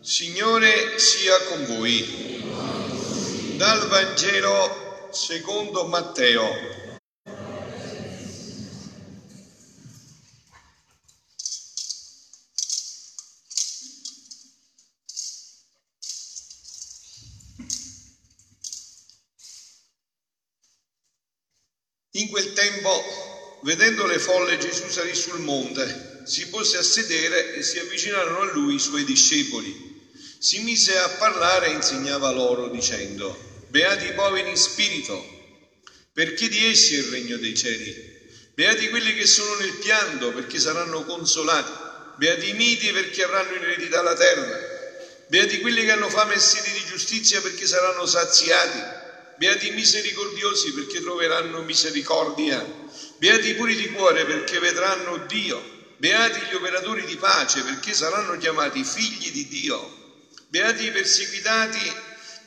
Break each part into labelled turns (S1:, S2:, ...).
S1: Signore sia con voi. Dal Vangelo secondo Matteo. In quel tempo, vedendo le folle, Gesù salì sul monte, si pose a sedere e si avvicinarono a lui i suoi discepoli. Si mise a parlare e insegnava loro dicendo, Beati i poveri in spirito, perché di essi è il regno dei cieli. Beati quelli che sono nel pianto, perché saranno consolati. Beati i miti, perché avranno in eredità la terra. Beati quelli che hanno fame e sede di giustizia, perché saranno saziati. Beati i misericordiosi perché troveranno misericordia. Beati i puri di cuore perché vedranno Dio. Beati gli operatori di pace perché saranno chiamati figli di Dio. Beati i perseguitati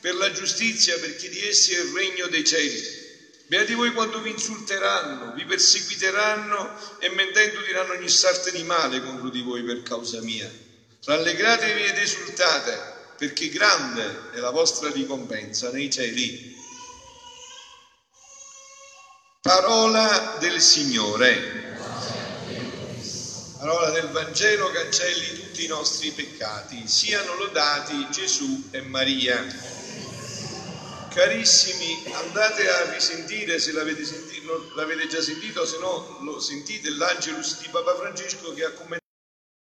S1: per la giustizia perché di essi è il regno dei cieli. Beati voi quando vi insulteranno, vi perseguiteranno e mentendo diranno ogni sorte di male contro di voi per causa mia. Rallegratevi ed esultate perché grande è la vostra ricompensa nei cieli. Parola del Signore. Parola del Vangelo cancelli tutti i nostri peccati. Siano lodati Gesù e Maria. Carissimi, andate a risentire se l'avete, sentito, l'avete già sentito, se no lo sentite l'Angelus di Papa Francesco che ha commentato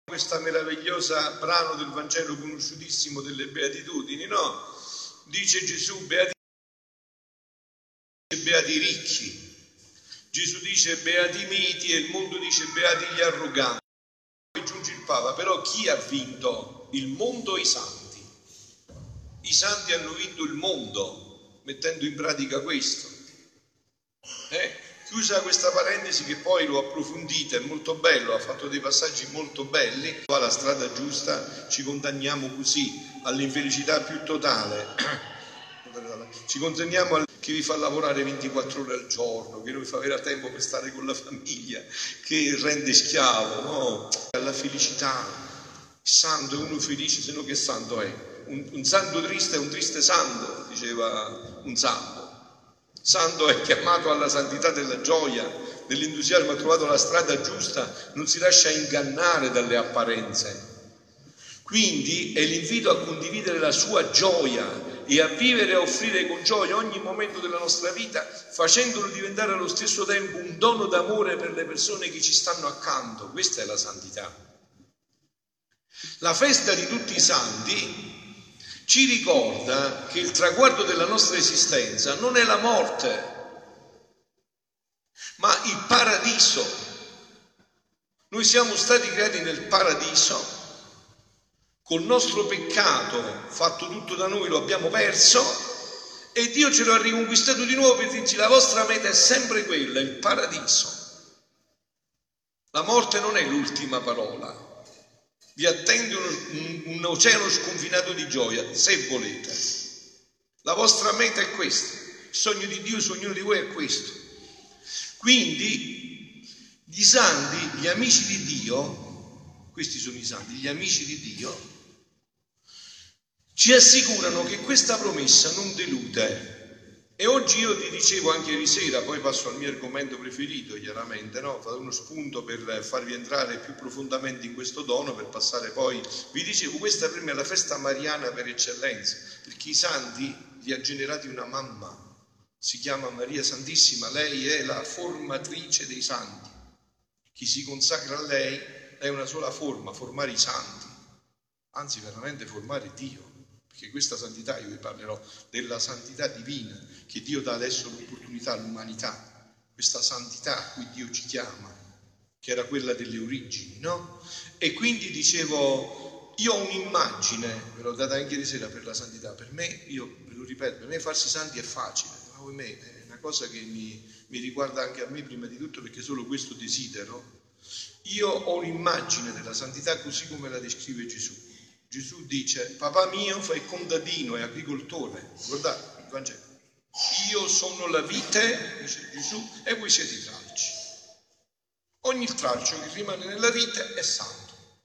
S1: questa meravigliosa brano del Vangelo conosciutissimo delle Beatitudini, no? Dice Gesù, beati, beati ricchi, Gesù dice beati i miti e il mondo dice beati gli arroganti. Poi giunge il Papa, però chi ha vinto? Il mondo e i santi. I santi hanno vinto il mondo mettendo in pratica questo. Eh? Chiusa questa parentesi che poi l'ho approfondita, è molto bello, ha fatto dei passaggi molto belli, qua la strada giusta, ci condanniamo così all'infelicità più totale, ci condanniamo al che vi fa lavorare 24 ore al giorno, che non vi fa avere tempo per stare con la famiglia, che rende schiavo, no? Alla felicità. Il santo è uno felice, se no che santo è? Un, un santo triste è un triste santo, diceva un santo. Santo è chiamato alla santità della gioia, dell'entusiasmo, ha trovato la strada giusta, non si lascia ingannare dalle apparenze. Quindi è l'invito a condividere la sua gioia e a vivere e a offrire con gioia ogni momento della nostra vita, facendolo diventare allo stesso tempo un dono d'amore per le persone che ci stanno accanto. Questa è la santità. La festa di tutti i santi ci ricorda che il traguardo della nostra esistenza non è la morte, ma il paradiso. Noi siamo stati creati nel paradiso col nostro peccato fatto tutto da noi lo abbiamo perso e Dio ce lo ha riconquistato di nuovo per dirci la vostra meta è sempre quella, il paradiso. La morte non è l'ultima parola, vi attende un, un, oceano sconfinato di gioia, se volete. La vostra meta è questa, il sogno di Dio su ognuno di voi è questo. Quindi gli santi, gli amici di Dio, questi sono i santi, gli amici di Dio, ci assicurano che questa promessa non delude. E oggi io ti dicevo anche ieri sera, poi passo al mio argomento preferito, chiaramente, no? Fate uno spunto per farvi entrare più profondamente in questo dono, per passare poi. Vi dicevo, questa per me è la festa mariana per eccellenza, perché i santi li ha generati una mamma, si chiama Maria Santissima, lei è la formatrice dei santi. Chi si consacra a lei è una sola forma, formare i santi, anzi veramente formare Dio perché questa santità, io vi parlerò della santità divina che Dio dà adesso l'opportunità all'umanità, questa santità a cui Dio ci chiama, che era quella delle origini, no? E quindi dicevo, io ho un'immagine, ve l'ho data anche di sera per la santità, per me, io ve lo ripeto, per me farsi santi è facile, ma per me è una cosa che mi, mi riguarda anche a me prima di tutto perché solo questo desidero. Io ho un'immagine della santità così come la descrive Gesù Gesù dice, papà mio fa il contadino, è agricoltore. Guardate il Vangelo. Io sono la vite, dice Gesù, e voi siete i tralci. Ogni tralcio che rimane nella vite è santo.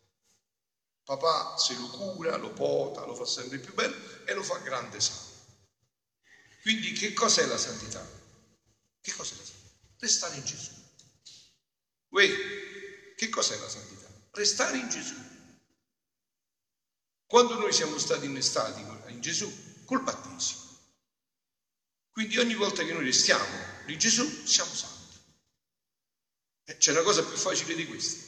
S1: Papà se lo cura, lo pota, lo fa sempre più bello e lo fa grande santo. Quindi che cos'è la santità? Che cos'è la santità? Restare in Gesù. Uè, che cos'è la santità? Restare in Gesù. Quando noi siamo stati innestati in Gesù, col battesimo. Quindi ogni volta che noi restiamo in Gesù, siamo santi. Eh, c'è una cosa più facile di questa.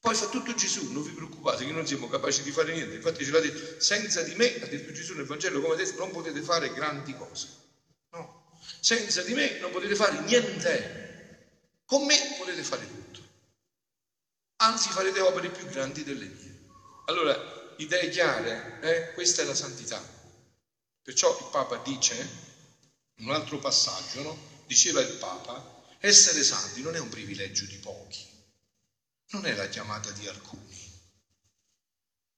S1: Poi fa tutto Gesù, non vi preoccupate che non siamo capaci di fare niente. Infatti ce l'ha detto, senza di me, ha detto Gesù nel Vangelo, come ha detto, non potete fare grandi cose. No, senza di me non potete fare niente. Con me potete fare tutto. Anzi farete opere più grandi delle mie. Allora, idee chiare, eh? questa è la santità. Perciò il Papa dice, in un altro passaggio, no? diceva il Papa, essere santi non è un privilegio di pochi non è la chiamata di alcuni.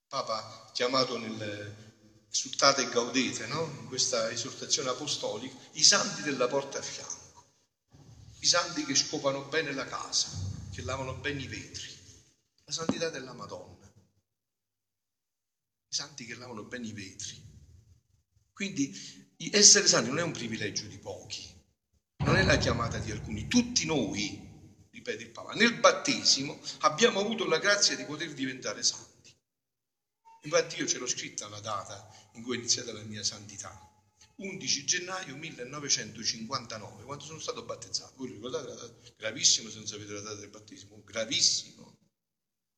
S1: Papa chiamato nel Esultate e Gaudete, no? in questa esortazione apostolica, i santi della porta a fianco, i santi che scopano bene la casa, che lavano bene i vetri, la santità della Madonna, santi che lavano bene i vetri. Quindi essere santi non è un privilegio di pochi, non è la chiamata di alcuni, tutti noi ripete il Papa, nel battesimo abbiamo avuto la grazia di poter diventare santi. Infatti io ce l'ho scritta la data in cui è iniziata la mia santità. 11 gennaio 1959, quando sono stato battezzato. Voi ricordate la data? Gravissimo se non sapete la data del battesimo, gravissimo.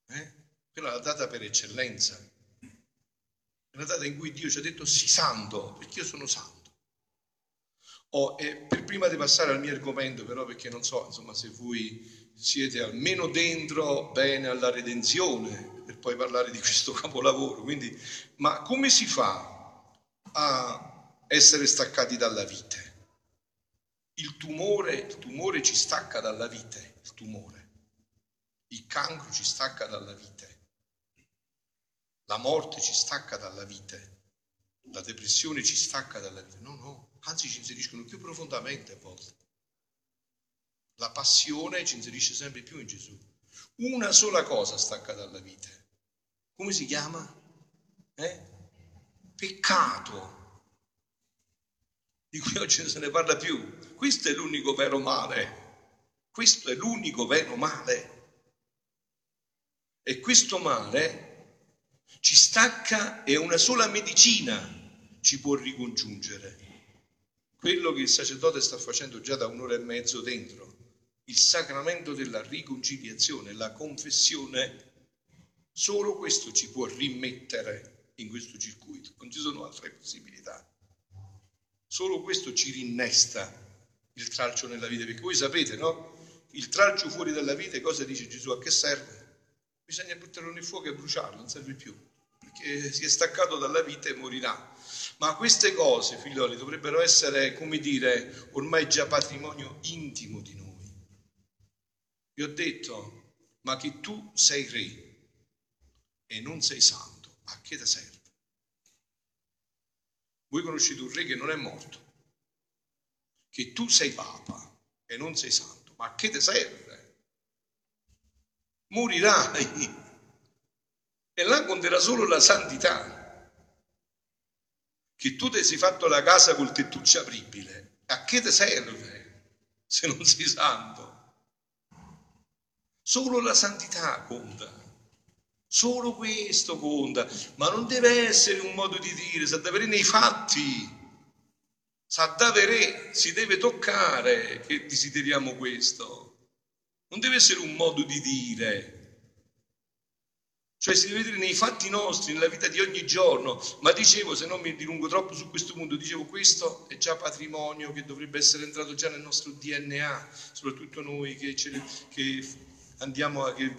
S1: Eh? Quella è la data per eccellenza. La data in cui Dio ci ha detto sii santo, perché io sono santo. Oh, per prima di passare al mio argomento, però, perché non so insomma, se voi siete almeno dentro bene alla redenzione, per poi parlare di questo capolavoro. Quindi, ma come si fa a essere staccati dalla vite? Il tumore, il tumore ci stacca dalla vite, il tumore. Il cancro ci stacca dalla vite. La morte ci stacca dalla vite. La depressione ci stacca dalla vita. No, no anzi ci inseriscono più profondamente a volte. La passione ci inserisce sempre più in Gesù. Una sola cosa stacca dalla vita. Come si chiama? Eh? Peccato. Di cui oggi non se ne parla più. Questo è l'unico vero male. Questo è l'unico vero male. E questo male ci stacca e una sola medicina ci può ricongiungere quello che il sacerdote sta facendo già da un'ora e mezzo dentro, il sacramento della riconciliazione, la confessione, solo questo ci può rimettere in questo circuito, non ci sono altre possibilità. Solo questo ci rinnesta il tralcio nella vita, perché voi sapete, no? Il tralcio fuori dalla vita, cosa dice Gesù? A che serve? Bisogna buttarlo nel fuoco e bruciarlo, non serve più, perché si è staccato dalla vita e morirà. Ma queste cose, figlioli, dovrebbero essere, come dire, ormai già patrimonio intimo di noi. Vi ho detto, ma che tu sei re e non sei santo, a che ti serve? Voi conoscete un re che non è morto, che tu sei papa e non sei santo, ma a che ti serve? Morirai e là conterà solo la santità. Che tu ti sei fatto la casa col tettuccio apribile, a che ti serve se non sei santo? Solo la santità conta, solo questo conta, ma non deve essere un modo di dire, sa davvero nei fatti, sa davvero, si deve toccare che desideriamo questo, non deve essere un modo di dire. Cioè si deve vedere nei fatti nostri, nella vita di ogni giorno. Ma dicevo, se non mi dilungo troppo su questo punto, dicevo questo è già patrimonio che dovrebbe essere entrato già nel nostro DNA, soprattutto noi che, ce, che a, che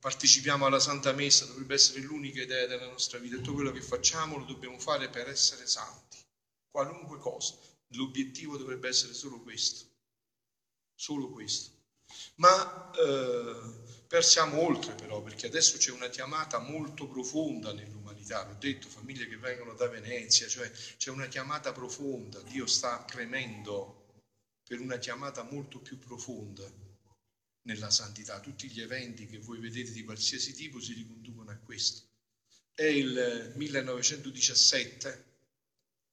S1: partecipiamo alla Santa Messa, dovrebbe essere l'unica idea della nostra vita. Tutto quello che facciamo lo dobbiamo fare per essere santi. Qualunque cosa. L'obiettivo dovrebbe essere solo questo. Solo questo. Ma eh, persiamo oltre però, perché adesso c'è una chiamata molto profonda nell'umanità, l'ho detto, famiglie che vengono da Venezia, cioè c'è una chiamata profonda, Dio sta premendo per una chiamata molto più profonda nella santità. Tutti gli eventi che voi vedete di qualsiasi tipo si riconducono a questo. È il 1917,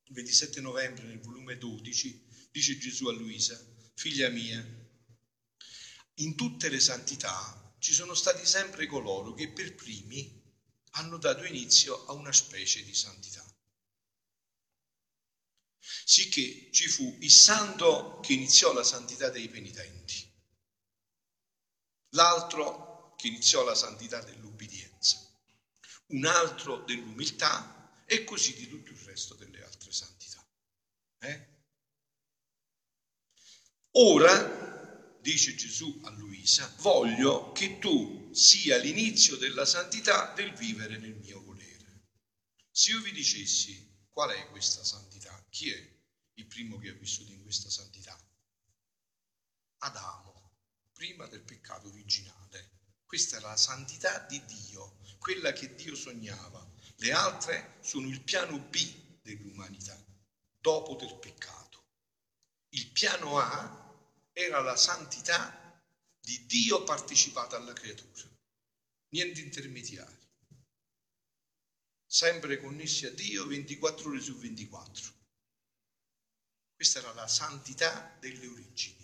S1: il 27 novembre, nel volume 12, dice Gesù a Luisa, figlia mia, in tutte le santità ci sono stati sempre coloro che per primi hanno dato inizio a una specie di santità. Sicché ci fu il santo che iniziò la santità dei penitenti l'altro che iniziò la santità dell'ubbidienza, un altro dell'umiltà e così di tutto il resto delle altre santità. Eh? Ora, dice Gesù a Luisa, voglio che tu sia l'inizio della santità del vivere nel mio volere. Se io vi dicessi qual è questa santità, chi è il primo che ha vissuto in questa santità? Adamo prima del peccato originale. Questa è la santità di Dio, quella che Dio sognava. Le altre sono il piano B dell'umanità, dopo del peccato. Il piano A era la santità di Dio partecipata alla creatura, niente intermediari, sempre connessi a Dio 24 ore su 24. Questa era la santità delle origini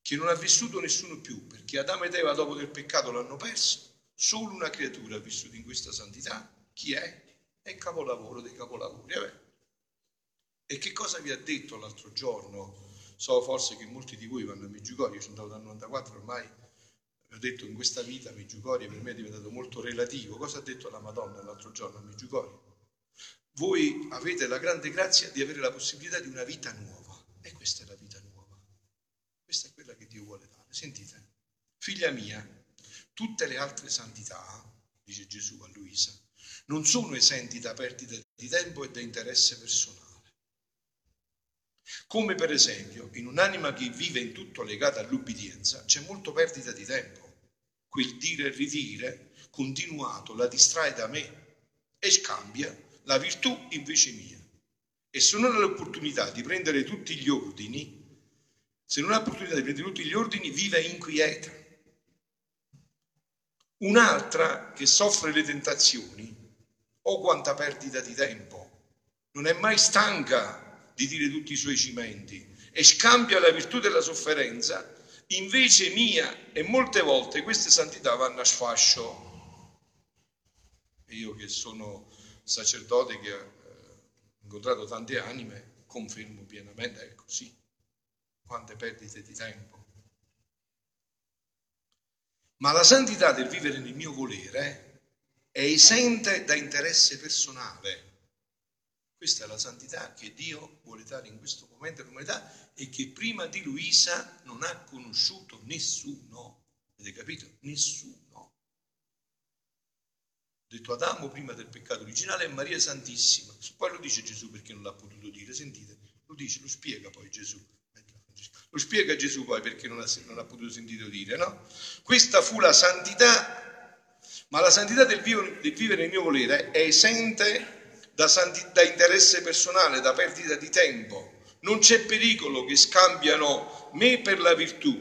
S1: che non ha vissuto nessuno più, perché Adamo ed Eva dopo del peccato l'hanno perso, solo una creatura ha vissuto in questa santità. Chi è? È il capolavoro dei capolavori. Vabbè. E che cosa vi ha detto l'altro giorno? So forse che molti di voi vanno a Meggiugorie, io sono andato dal 94 ormai, ho detto in questa vita Meggiugorie per me è diventato molto relativo. Cosa ha detto la Madonna l'altro giorno a Meggiugorie? Voi avete la grande grazia di avere la possibilità di una vita nuova e questa è la vita nuova. Questa è quella che Dio vuole dare. Sentite, figlia mia, tutte le altre santità, dice Gesù a Luisa, non sono esenti da perdita di tempo e da interesse personale. Come per esempio, in un'anima che vive in tutto legata all'ubbidienza, c'è molto perdita di tempo. Quel dire e ridire continuato la distrae da me e scambia la virtù invece mia. E se non ha l'opportunità di prendere tutti gli ordini, se non ha opportunità di prendere tutti gli ordini, vive inquieta. Un'altra che soffre le tentazioni, oh quanta perdita di tempo, non è mai stanca di dire tutti i suoi cimenti e scambia la virtù della sofferenza invece mia e molte volte queste santità vanno a sfascio. Io che sono sacerdote che ho incontrato tante anime, confermo pienamente, è così quante perdite di tempo. Ma la santità del vivere nel mio volere è esente da interesse personale. Questa è la santità che Dio vuole dare in questo momento all'umanità e che prima di Luisa non ha conosciuto nessuno. Avete capito? Nessuno. Ho detto Adamo prima del peccato originale e Maria Santissima. Poi lo dice Gesù perché non l'ha potuto dire. Sentite, lo dice, lo spiega poi Gesù. Lo spiega Gesù poi perché non ha, non ha potuto sentire dire, no? Questa fu la santità, ma la santità del, vivere, del vivere nel mio volere è esente da, santi, da interesse personale, da perdita di tempo. Non c'è pericolo che scambiano me per la virtù,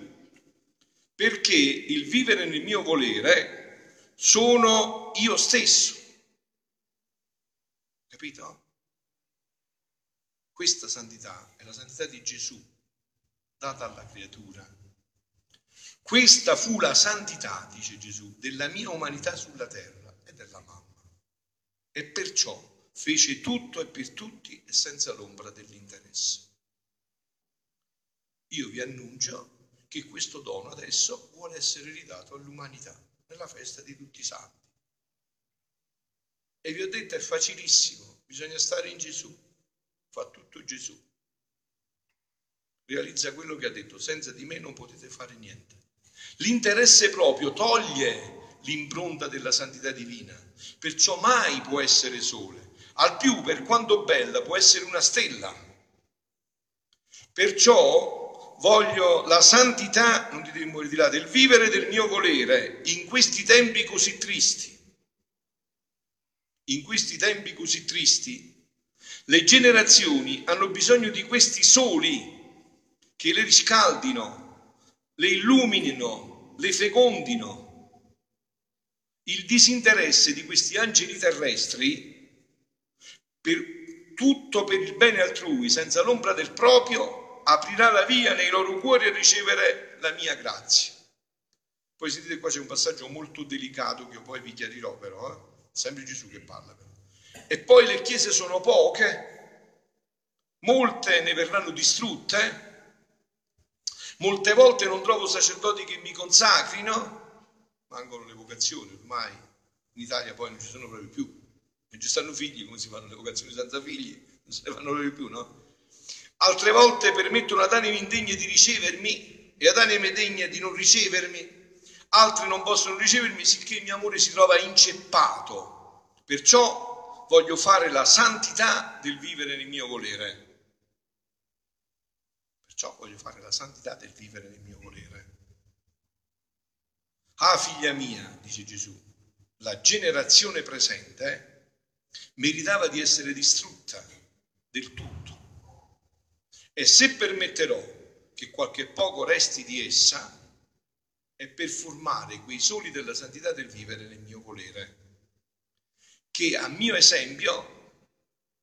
S1: perché il vivere nel mio volere sono io stesso. Capito? Questa santità è la santità di Gesù data alla creatura. Questa fu la santità, dice Gesù, della mia umanità sulla terra e della mamma. E perciò fece tutto e per tutti e senza l'ombra dell'interesse. Io vi annuncio che questo dono adesso vuole essere ridato all'umanità nella festa di tutti i santi. E vi ho detto è facilissimo, bisogna stare in Gesù, fa tutto Gesù realizza quello che ha detto, senza di me non potete fare niente. L'interesse proprio toglie l'impronta della santità divina, perciò mai può essere sole, al più per quanto bella può essere una stella. Perciò voglio la santità, non dite morire di là, del vivere del mio volere in questi tempi così tristi. In questi tempi così tristi, le generazioni hanno bisogno di questi soli che le riscaldino, le illuminino, le fecondino. Il disinteresse di questi angeli terrestri per tutto per il bene altrui, senza l'ombra del proprio, aprirà la via nei loro cuori a ricevere la mia grazia. Poi sentite qua c'è un passaggio molto delicato che io poi vi chiarirò però, eh? sempre Gesù che parla però. E poi le chiese sono poche, molte ne verranno distrutte, molte volte non trovo sacerdoti che mi consacrino, mancano le vocazioni ormai, in Italia poi non ci sono proprio più, non ci stanno figli, come si fanno le vocazioni senza figli? Non se ne fanno proprio più, no? Altre volte permettono ad anime indegne di ricevermi e ad anime degne di non ricevermi, altre non possono ricevermi, sicché il mio amore si trova inceppato. Perciò voglio fare la santità del vivere nel mio volere. Perciò voglio fare la santità del vivere nel mio volere. Ah, figlia mia, dice Gesù, la generazione presente meritava di essere distrutta del tutto. E se permetterò che qualche poco resti di essa, è per formare quei soli della santità del vivere nel mio volere, che a mio esempio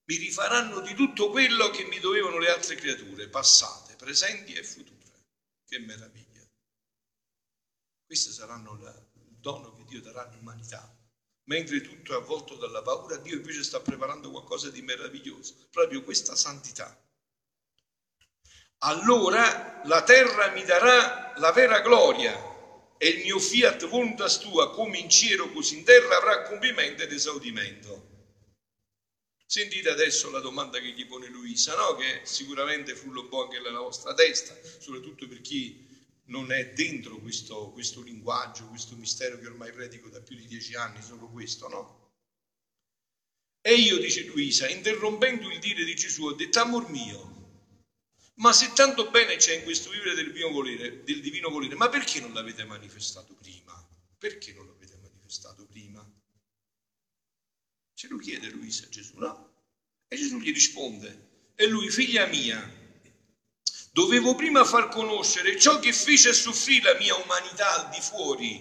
S1: mi rifaranno di tutto quello che mi dovevano le altre creature, passate, presenti e future. Che meraviglia! Questi saranno il dono che Dio darà all'umanità mentre tutto è avvolto dalla paura, Dio invece sta preparando qualcosa di meraviglioso, proprio questa santità. Allora la terra mi darà la vera gloria e il mio fiat voluntas tua, come in cielo così in terra, avrà compimento ed esaudimento. Sentite adesso la domanda che gli pone Luisa, no? che sicuramente frullo buono che è nella vostra testa, soprattutto per chi non è dentro questo, questo linguaggio, questo mistero che ormai predico da più di dieci anni, solo questo, no? E io, dice Luisa, interrompendo il dire di Gesù, ho detto, amor mio, ma se tanto bene c'è in questo vivere del divino volere, del divino volere ma perché non l'avete manifestato prima? Perché non l'avete manifestato prima? Ce lo chiede Luisa a Gesù, no? E Gesù gli risponde, e lui, figlia mia, Dovevo prima far conoscere ciò che fece soffrire la mia umanità al di fuori.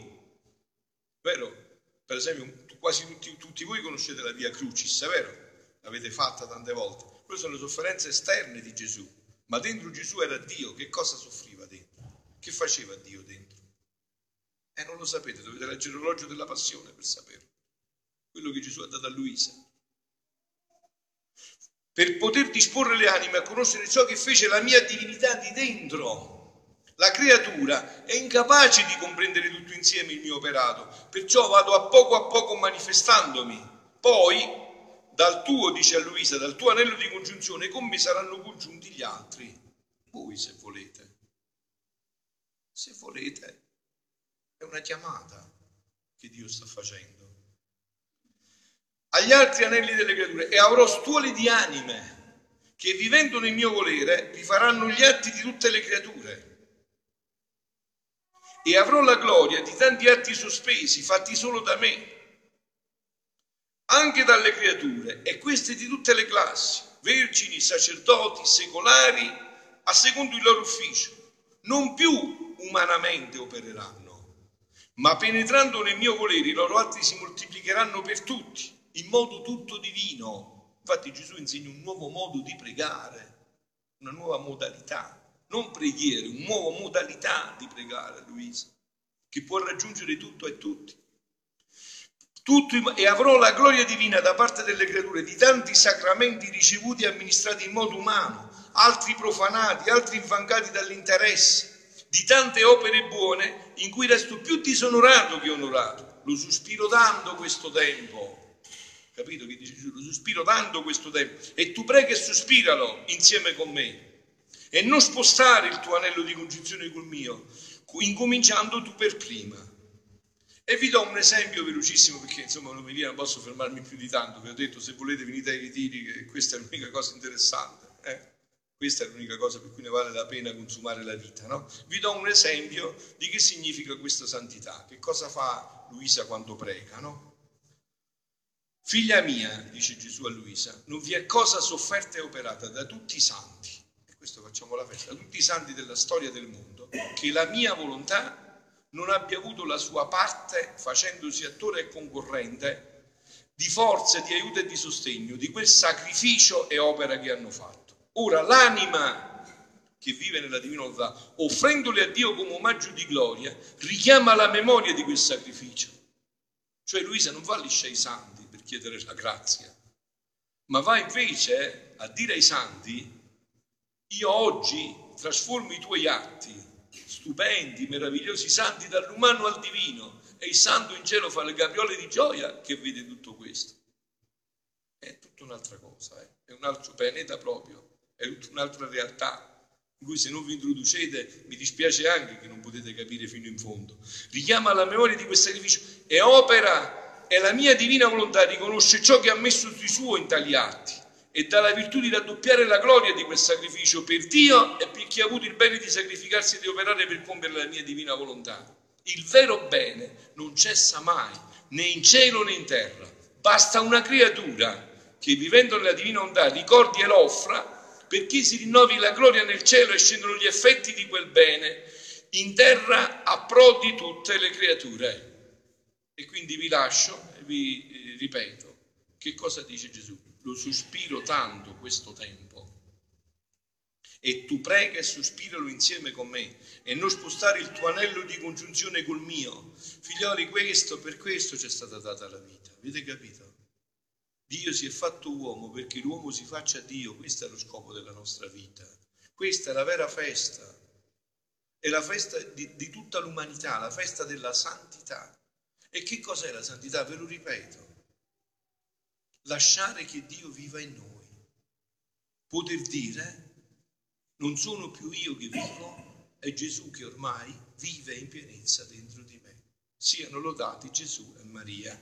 S1: Vero? Per esempio, quasi tutti, tutti voi conoscete la via Crucis, vero? L'avete fatta tante volte. Quelle sono le sofferenze esterne di Gesù. Ma dentro Gesù era Dio. Che cosa soffriva dentro? Che faceva Dio dentro? E eh, non lo sapete, dovete leggere l'orologio della passione per saperlo. Quello che Gesù ha dato a Luisa per poter disporre le anime a conoscere ciò che fece la mia divinità di dentro. La creatura è incapace di comprendere tutto insieme il mio operato, perciò vado a poco a poco manifestandomi. Poi, dal tuo, dice a Luisa, dal tuo anello di congiunzione, con me saranno congiunti gli altri. Voi se volete. Se volete, è una chiamata che Dio sta facendo agli altri anelli delle creature e avrò stuoli di anime che vivendo nel mio volere vi faranno gli atti di tutte le creature. E avrò la gloria di tanti atti sospesi fatti solo da me, anche dalle creature, e queste di tutte le classi, vergini, sacerdoti, secolari, a secondo il loro ufficio. Non più umanamente opereranno, ma penetrando nel mio volere i loro atti si moltiplicheranno per tutti in modo tutto divino. Infatti Gesù insegna un nuovo modo di pregare, una nuova modalità, non preghiere, una nuova modalità di pregare, Luisa, che può raggiungere tutto e tutti. Tutto, e avrò la gloria divina da parte delle creature di tanti sacramenti ricevuti e amministrati in modo umano, altri profanati, altri infangati dall'interesse, di tante opere buone in cui resto più disonorato che onorato. Lo sospiro tanto questo tempo capito che dice Gesù, lo sospiro tanto questo tempo e tu prega e sospiralo insieme con me e non spostare il tuo anello di congiunzione col mio, incominciando tu per prima. E vi do un esempio velocissimo perché insomma non mi viene, non posso fermarmi più di tanto, vi ho detto se volete venite ai ritiri che questa è l'unica cosa interessante. Eh? Questa è l'unica cosa per cui ne vale la pena consumare la vita, no? Vi do un esempio di che significa questa santità, che cosa fa Luisa quando prega, no? Figlia mia, dice Gesù a Luisa, non vi è cosa sofferta e operata da tutti i santi, e questo facciamo la festa, da tutti i santi della storia del mondo, che la mia volontà non abbia avuto la sua parte facendosi attore e concorrente di forza, di aiuto e di sostegno di quel sacrificio e opera che hanno fatto. Ora l'anima che vive nella divina volontà, offrendole a Dio come omaggio di gloria, richiama la memoria di quel sacrificio. Cioè Luisa non va lì ai santi per chiedere la grazia, ma va invece a dire ai santi, io oggi trasformo i tuoi atti stupendi, meravigliosi, santi dall'umano al divino e il santo in cielo fa le capriole di gioia che vede tutto questo. È tutta un'altra cosa, eh? è un altro pianeta proprio, è tutta un'altra realtà in cui se non vi introducete mi dispiace anche che non potete capire fino in fondo. Richiama la memoria di questo sacrificio e opera, è la mia divina volontà, riconosce ciò che ha messo di suo in tali atti e dà la virtù di raddoppiare la gloria di quel sacrificio per Dio e per chi ha avuto il bene di sacrificarsi e di operare per compiere la mia divina volontà. Il vero bene non cessa mai, né in cielo né in terra. Basta una creatura che vivendo nella divina volontà ricordi e l'offra perché si rinnovi la gloria nel cielo e scendono gli effetti di quel bene in terra approdi tutte le creature. E quindi vi lascio e vi eh, ripeto che cosa dice Gesù lo sospiro tanto questo tempo. E tu prega e sospiralo insieme con me e non spostare il tuo anello di congiunzione col mio. Figlioli, questo, per questo ci è stata data la vita. Avete capito? Dio si è fatto uomo perché l'uomo si faccia Dio, questo è lo scopo della nostra vita. Questa è la vera festa, è la festa di, di tutta l'umanità, la festa della santità. E che cos'è la santità? Ve lo ripeto, lasciare che Dio viva in noi. Poter dire, non sono più io che vivo, è Gesù che ormai vive in pienezza dentro di me. Siano lodati Gesù e Maria.